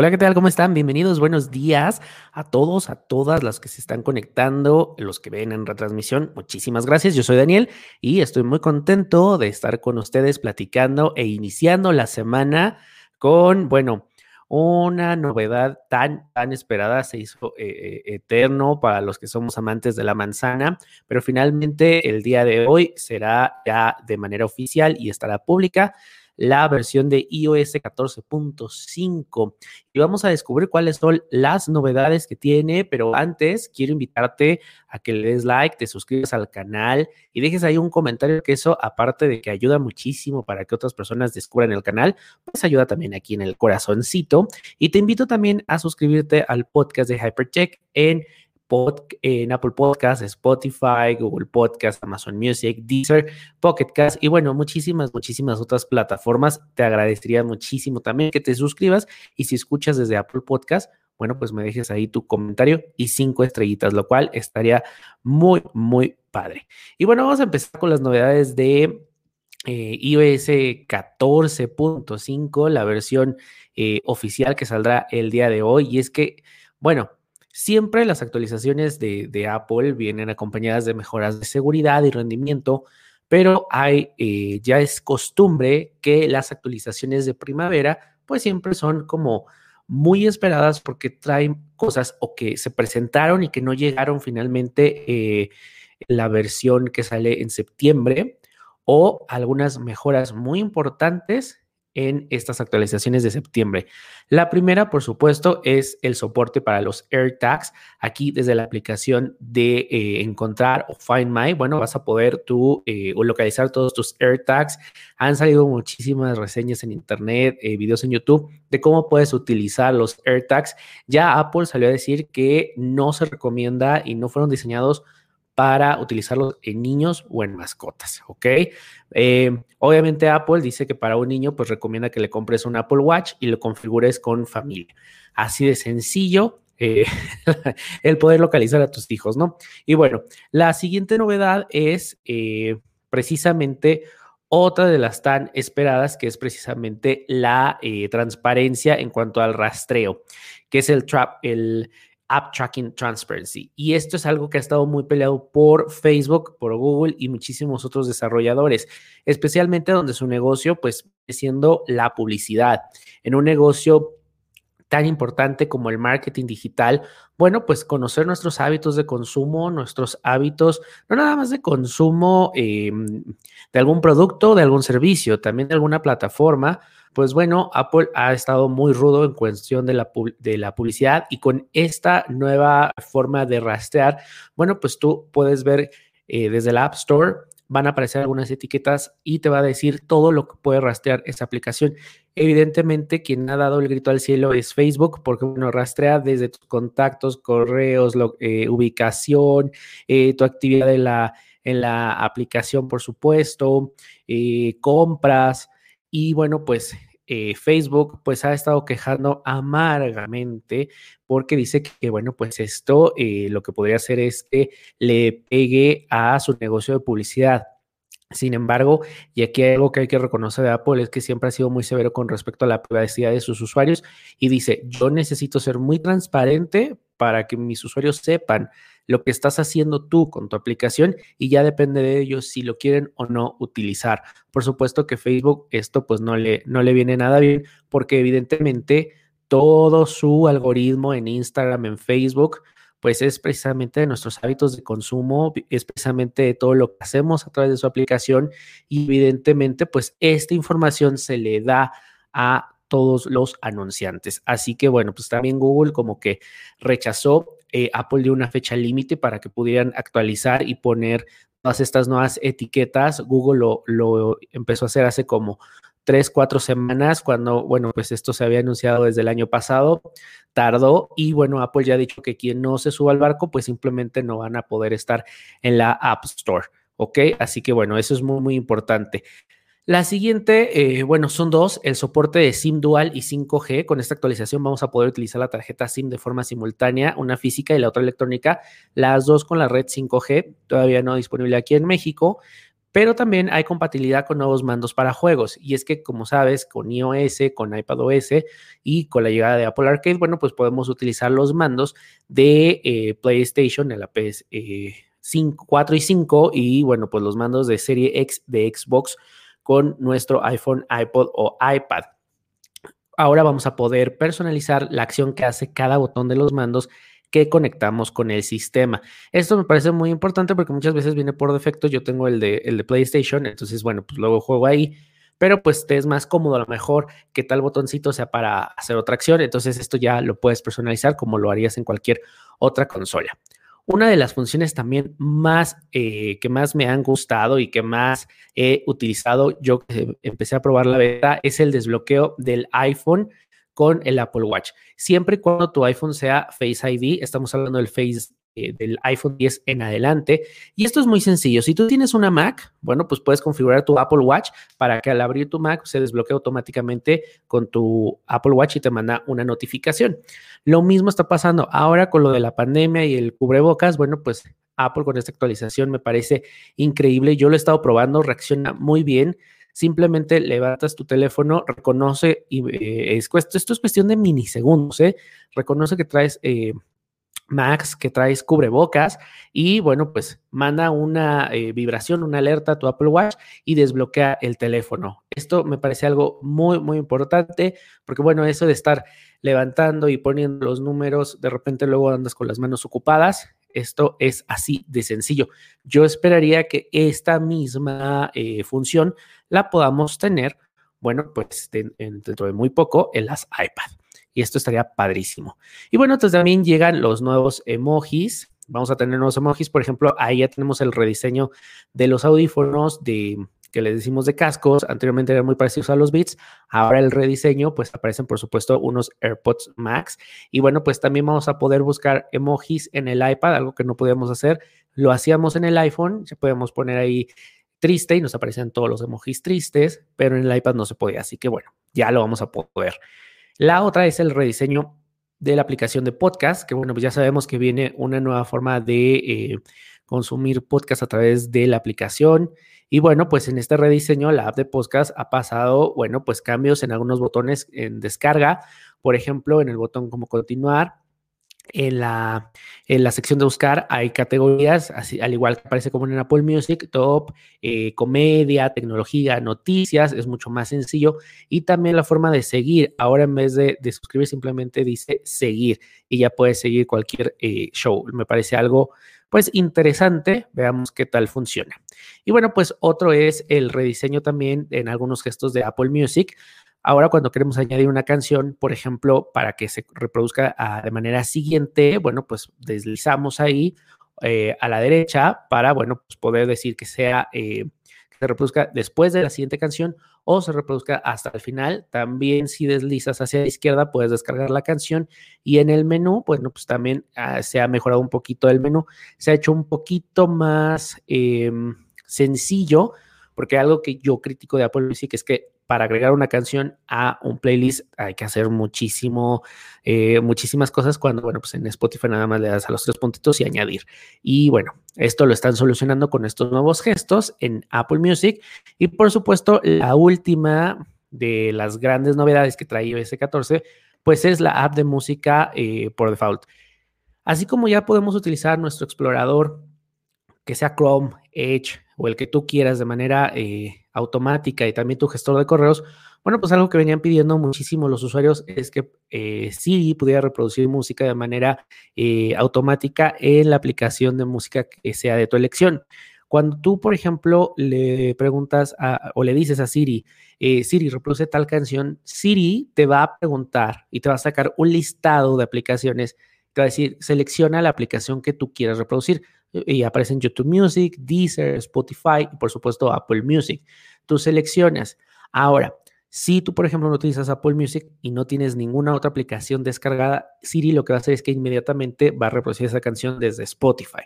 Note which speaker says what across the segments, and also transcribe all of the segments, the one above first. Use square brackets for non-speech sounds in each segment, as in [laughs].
Speaker 1: Hola, ¿qué tal? ¿Cómo están? Bienvenidos, buenos días a todos, a todas las que se están conectando, los que ven en retransmisión. Muchísimas gracias. Yo soy Daniel y estoy muy contento de estar con ustedes platicando e iniciando la semana con, bueno, una novedad tan, tan esperada, se hizo eh, eh, eterno para los que somos amantes de la manzana, pero finalmente el día de hoy será ya de manera oficial y estará pública la versión de iOS 14.5 y vamos a descubrir cuáles son las novedades que tiene, pero antes quiero invitarte a que le des like, te suscribas al canal y dejes ahí un comentario que eso, aparte de que ayuda muchísimo para que otras personas descubran el canal, pues ayuda también aquí en el corazoncito. Y te invito también a suscribirte al podcast de Hypercheck en en Apple Podcasts, Spotify, Google Podcasts, Amazon Music, Deezer, Pocket Cast y bueno, muchísimas, muchísimas otras plataformas. Te agradecería muchísimo también que te suscribas y si escuchas desde Apple Podcasts, bueno, pues me dejes ahí tu comentario y cinco estrellitas, lo cual estaría muy, muy padre. Y bueno, vamos a empezar con las novedades de eh, iOS 14.5, la versión eh, oficial que saldrá el día de hoy. Y es que, bueno, Siempre las actualizaciones de, Apple vienen acompañadas de mejoras de seguridad y rendimiento, pero hay, eh, ya es costumbre que las actualizaciones de primavera pues siempre son como muy esperadas porque traen cosas o que se presentaron y que no llegaron finalmente eh, la versión que sale en septiembre o algunas mejoras muy importantes en estas actualizaciones de septiembre. La primera, por supuesto, es el soporte para los AirTags. Aquí desde la aplicación de eh, encontrar o Find My, bueno, vas a poder tú eh, localizar todos tus AirTags. Han salido muchísimas reseñas en Internet, eh, videos en YouTube de cómo puedes utilizar los AirTags. Ya Apple salió a decir que no se recomienda y no fueron diseñados para utilizarlos en niños o en mascotas, ¿ok? Eh, obviamente Apple dice que para un niño pues recomienda que le compres un Apple Watch y lo configures con familia. Así de sencillo, eh, [laughs] el poder localizar a tus hijos, ¿no? Y bueno, la siguiente novedad es eh, precisamente otra de las tan esperadas, que es precisamente la transparencia en cuanto al rastreo, que es el trap, el App Tracking Transparency. Y esto es algo que ha estado muy peleado por Facebook, por Google y muchísimos otros desarrolladores, especialmente donde su negocio, pues, siendo la publicidad. En un negocio tan importante como el marketing digital, bueno, pues conocer nuestros hábitos de consumo, nuestros hábitos, no nada más de consumo em, de algún producto, de algún servicio, también de alguna plataforma, pues bueno, Apple ha estado muy rudo en cuestión de la, publicidad y con esta nueva forma de rastrear, bueno, pues tú puedes ver eh, desde la App Store van a aparecer algunas etiquetas y te va a decir todo lo que puede rastrear esa aplicación. Evidentemente, quien ha dado el grito al cielo es Facebook, porque bueno, rastrea desde tus contactos, correos, eh, ubicación, eh, tu actividad en la, en la aplicación, por supuesto, compras, y bueno, pues eh, Facebook pues ha estado quejando amargamente porque dice que, bueno, pues esto eh, lo que podría hacer es que le pegue a su negocio de publicidad. Sin embargo, y aquí algo que hay que reconocer de Apple es que siempre ha sido muy severo con respecto a la privacidad de sus usuarios y dice, yo necesito ser muy transparente para que mis usuarios sepan lo que estás haciendo tú con tu aplicación y ya depende de ellos si lo quieren o no utilizar. Por supuesto que Facebook esto pues no le, no le viene nada bien porque evidentemente todo su algoritmo en Instagram, en Facebook, pues es precisamente de nuestros hábitos de consumo, es precisamente de todo lo que hacemos a través de su aplicación y evidentemente pues esta información se le da a todos los anunciantes. Así que bueno, pues también Google como que rechazó eh, Apple dio una fecha límite para que pudieran actualizar y poner todas estas nuevas etiquetas. Google lo, lo empezó a hacer hace como tres, cuatro semanas, cuando, bueno, pues esto se había anunciado desde el año pasado, tardó y bueno, Apple ya ha dicho que quien no se suba al barco, pues simplemente no van a poder estar en la App Store, ¿ok? Así que bueno, eso es muy, muy importante. La siguiente, eh, bueno, son dos, el soporte de SIM dual y 5G. Con esta actualización vamos a poder utilizar la tarjeta SIM de forma simultánea, una física y la otra electrónica, las dos con la red 5G, todavía no disponible aquí en México, pero también hay compatibilidad con nuevos mandos para juegos. Y es que, como sabes, con iOS, con iPadOS y con la llegada de Apple Arcade, bueno, pues podemos utilizar los mandos de eh, PlayStation en la PS. 5, 4 y 5 y bueno, pues los mandos de serie X de Xbox con nuestro iPhone, iPod o iPad. Ahora vamos a poder personalizar la acción que hace cada botón de los mandos que conectamos con el sistema. Esto me parece muy importante porque muchas veces viene por defecto. Yo tengo el de, PlayStation, entonces, bueno, pues luego juego ahí, pero pues te es más cómodo a lo mejor que tal botoncito sea para hacer otra acción. Entonces, esto ya lo puedes personalizar como lo harías en cualquier otra consola. Una de las funciones también más eh, que más me han gustado y que más he utilizado, yo empecé a probar la beta, es el desbloqueo del iPhone con el Apple Watch. Siempre y cuando tu iPhone sea Face ID, estamos hablando del Face eh, del iPhone 10 en adelante. Y esto es muy sencillo. Si tú tienes una Mac, bueno, pues puedes configurar tu Apple Watch para que al abrir tu Mac se desbloquee automáticamente con tu Apple Watch y te manda una notificación. Lo mismo está pasando ahora con lo de la pandemia y el cubrebocas. Bueno, pues Apple con esta actualización me parece increíble. Yo lo he estado probando, reacciona muy bien. Simplemente levantas tu teléfono, reconoce y eh, es, esto es cuestión de milisegundos, ¿eh? Reconoce que traes eh, Max que traes cubrebocas y bueno, pues manda una eh, vibración, una alerta a tu Apple Watch y desbloquea el teléfono. Esto me parece algo muy, muy importante porque bueno, eso de estar levantando y poniendo los números, de repente luego andas con las manos ocupadas. Esto es así de sencillo. Yo esperaría que esta misma eh, función la podamos tener, bueno, pues dentro de muy poco en las iPad y esto estaría padrísimo. Y bueno, entonces también llegan los nuevos emojis. Vamos a tener nuevos emojis, por ejemplo, ahí ya tenemos el rediseño de los audífonos de que les decimos de cascos, anteriormente eran muy parecidos a los Beats, ahora el rediseño, pues aparecen por supuesto unos AirPods Max y bueno, pues también vamos a poder buscar emojis en el iPad, algo que no podíamos hacer, lo hacíamos en el iPhone, ya podíamos poner ahí triste y nos aparecían todos los emojis tristes, pero en el iPad no se podía, así que bueno, ya lo vamos a poder. La otra es el rediseño de la aplicación de podcast, que bueno, pues ya sabemos que viene una nueva forma de eh, consumir podcast a través de la aplicación. Y bueno, pues en este rediseño la app de podcast ha pasado, bueno, pues cambios en algunos botones en descarga, por ejemplo, en el botón como continuar, en la, en la sección de buscar hay categorías, así, al igual que aparece como en Apple Music, top, eh, comedia, tecnología, noticias, es mucho más sencillo. Y también la forma de seguir, ahora en vez de, suscribir simplemente dice seguir y ya puedes seguir cualquier eh, show. Me parece algo pues interesante, veamos qué tal funciona. Y bueno, pues otro es el rediseño también en algunos gestos de Apple Music. Ahora, cuando queremos añadir una canción, por ejemplo, para que se reproduzca ah, de manera siguiente, bueno, pues deslizamos ahí eh, a la derecha para, bueno, pues poder decir que sea, eh, que se reproduzca después de la siguiente canción o se reproduzca hasta el final. También si deslizas hacia la izquierda, puedes descargar la canción y en el menú, bueno, pues también ah, se ha mejorado un poquito el menú, se ha hecho un poquito más em, sencillo, porque algo que yo critico de Apple Music es que para agregar una canción a un playlist hay que hacer muchísimo, eh, muchísimas cosas cuando, bueno, pues en Spotify nada más le das a los tres puntitos y añadir. Y bueno, esto lo están solucionando con estos nuevos gestos en Apple Music. Y por supuesto, la última de las grandes novedades que trae iOS 14, pues es la app de música eh, por default. Así como ya podemos utilizar nuestro explorador, que sea Chrome, Edge o el que tú quieras de manera eh, automática y también tu gestor de correos, bueno, pues algo que venían pidiendo muchísimo los usuarios es que eh, Siri pudiera reproducir música de manera eh, automática en la aplicación de música que sea de tu elección. Cuando tú, por ejemplo, le preguntas o le dices a Siri, eh, Siri, reproduce tal canción, Siri te va a preguntar y te va a sacar un listado de aplicaciones. Te va a decir, selecciona la aplicación que tú quieras reproducir y aparecen YouTube Music, Deezer, Spotify y por supuesto Apple Music. Tú seleccionas. Ahora, si tú, por ejemplo, no utilizas Apple Music y no tienes ninguna otra aplicación descargada, Siri lo que va a hacer es que inmediatamente va a reproducir esa canción desde Spotify.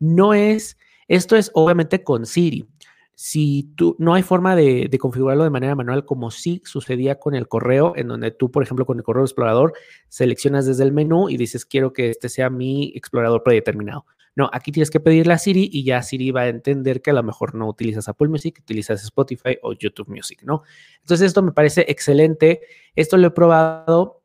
Speaker 1: No es, esto es obviamente con Siri. Si tú, no hay forma de, de, configurarlo de manera manual como sí sucedía con el correo, en donde tú, por ejemplo, con el correo explorador, seleccionas desde el menú y dices, quiero que este sea mi explorador predeterminado. No, aquí tienes que pedirle a Siri y ya Siri va a entender que a lo mejor no utilizas Apple Music, utilizas Spotify o YouTube Music, ¿no? Entonces esto me parece excelente. Esto lo he probado.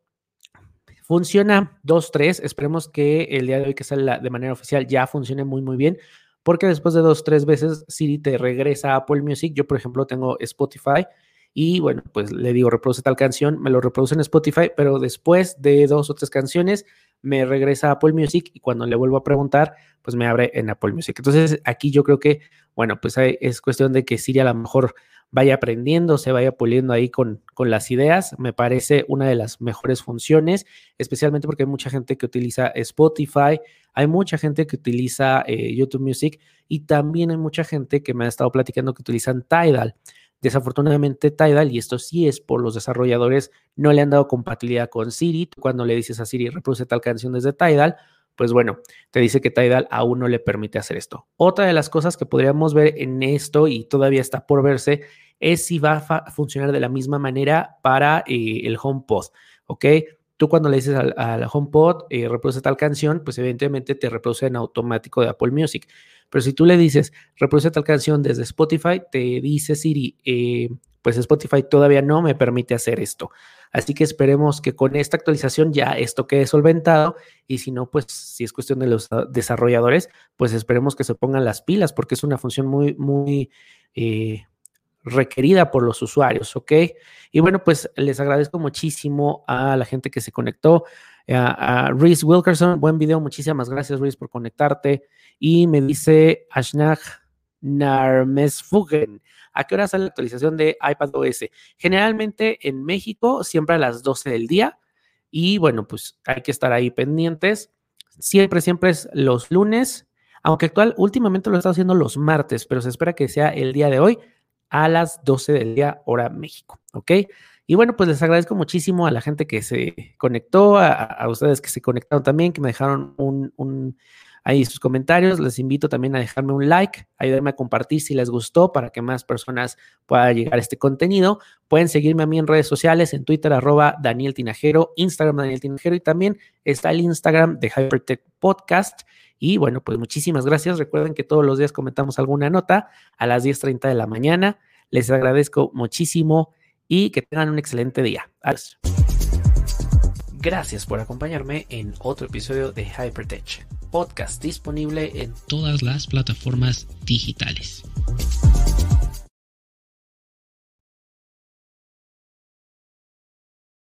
Speaker 1: Funciona 2, 3. Esperemos que el día de hoy que sale de manera oficial ya funcione muy, muy bien porque después de dos, tres veces Siri te regresa a Apple Music. Yo, por ejemplo, tengo Spotify y bueno, pues le digo, reproduce tal canción, me lo reproduce en Spotify, pero después de dos o tres canciones me regresa a Apple Music y cuando le vuelvo a preguntar, pues me abre en Apple Music. Entonces, aquí yo creo que, bueno, pues es cuestión de que Siri a lo mejor vaya aprendiendo, se vaya puliendo ahí con, con las ideas. Me parece una de las mejores funciones, especialmente porque hay mucha gente que utiliza Spotify, hay mucha gente que utiliza eh, YouTube Music y también hay mucha gente que me ha estado platicando que utilizan Tidal. Desafortunadamente, Tidal, y esto sí es por los desarrolladores, no le han dado compatibilidad con Siri. cuando le dices a Siri, reproduce tal canción desde Tidal, pues bueno, te dice que Tidal aún no le permite hacer esto. Otra de las cosas que podríamos ver en esto, y todavía está por verse, es si va a funcionar de la misma manera para eh, el HomePod, ¿ok? Tú cuando le dices al, HomePod, eh, reproduce tal canción, pues evidentemente te reproduce en automático de Apple Music. Pero si tú le dices, reproduce tal canción desde Spotify, te dice Siri, eh, pues Spotify todavía no me permite hacer esto. Así que esperemos que con esta actualización ya esto quede solventado y si no, pues si es cuestión de los desarrolladores, pues esperemos que se pongan las pilas porque es una función muy, muy, eh, requerida por los usuarios, ¿ok? Y bueno, pues les agradezco muchísimo a la gente que se conectó. A, Reese Wilkerson, buen video, muchísimas gracias Reese por conectarte. Y me dice Ashnag Narmesfugen, ¿a qué hora sale la actualización de iPadOS? Generalmente en México siempre a las 12 del día. Y bueno, pues hay que estar ahí pendientes. Siempre, siempre es los lunes, aunque actual últimamente lo estado haciendo los martes, pero se espera que sea el día de hoy a las 12 del día, hora México, ¿ok? Y bueno, pues les agradezco muchísimo a la gente que se conectó, a, ustedes que se conectaron también, que me dejaron un, ahí sus comentarios. Les invito también a dejarme un like, ayudarme a compartir si les gustó para que más personas puedan llegar a este contenido. Pueden seguirme a mí en redes sociales, en Twitter, arroba Daniel Tinajero, Instagram Daniel Tinajero y también está el Instagram de Hypertech Podcast. Y bueno, pues muchísimas gracias. Recuerden que todos los días comentamos alguna nota a las 10.30 de la mañana. Les agradezco muchísimo y que tengan un excelente día. Adiós. Gracias por acompañarme en otro episodio de Hypertech, podcast disponible en todas las plataformas digitales.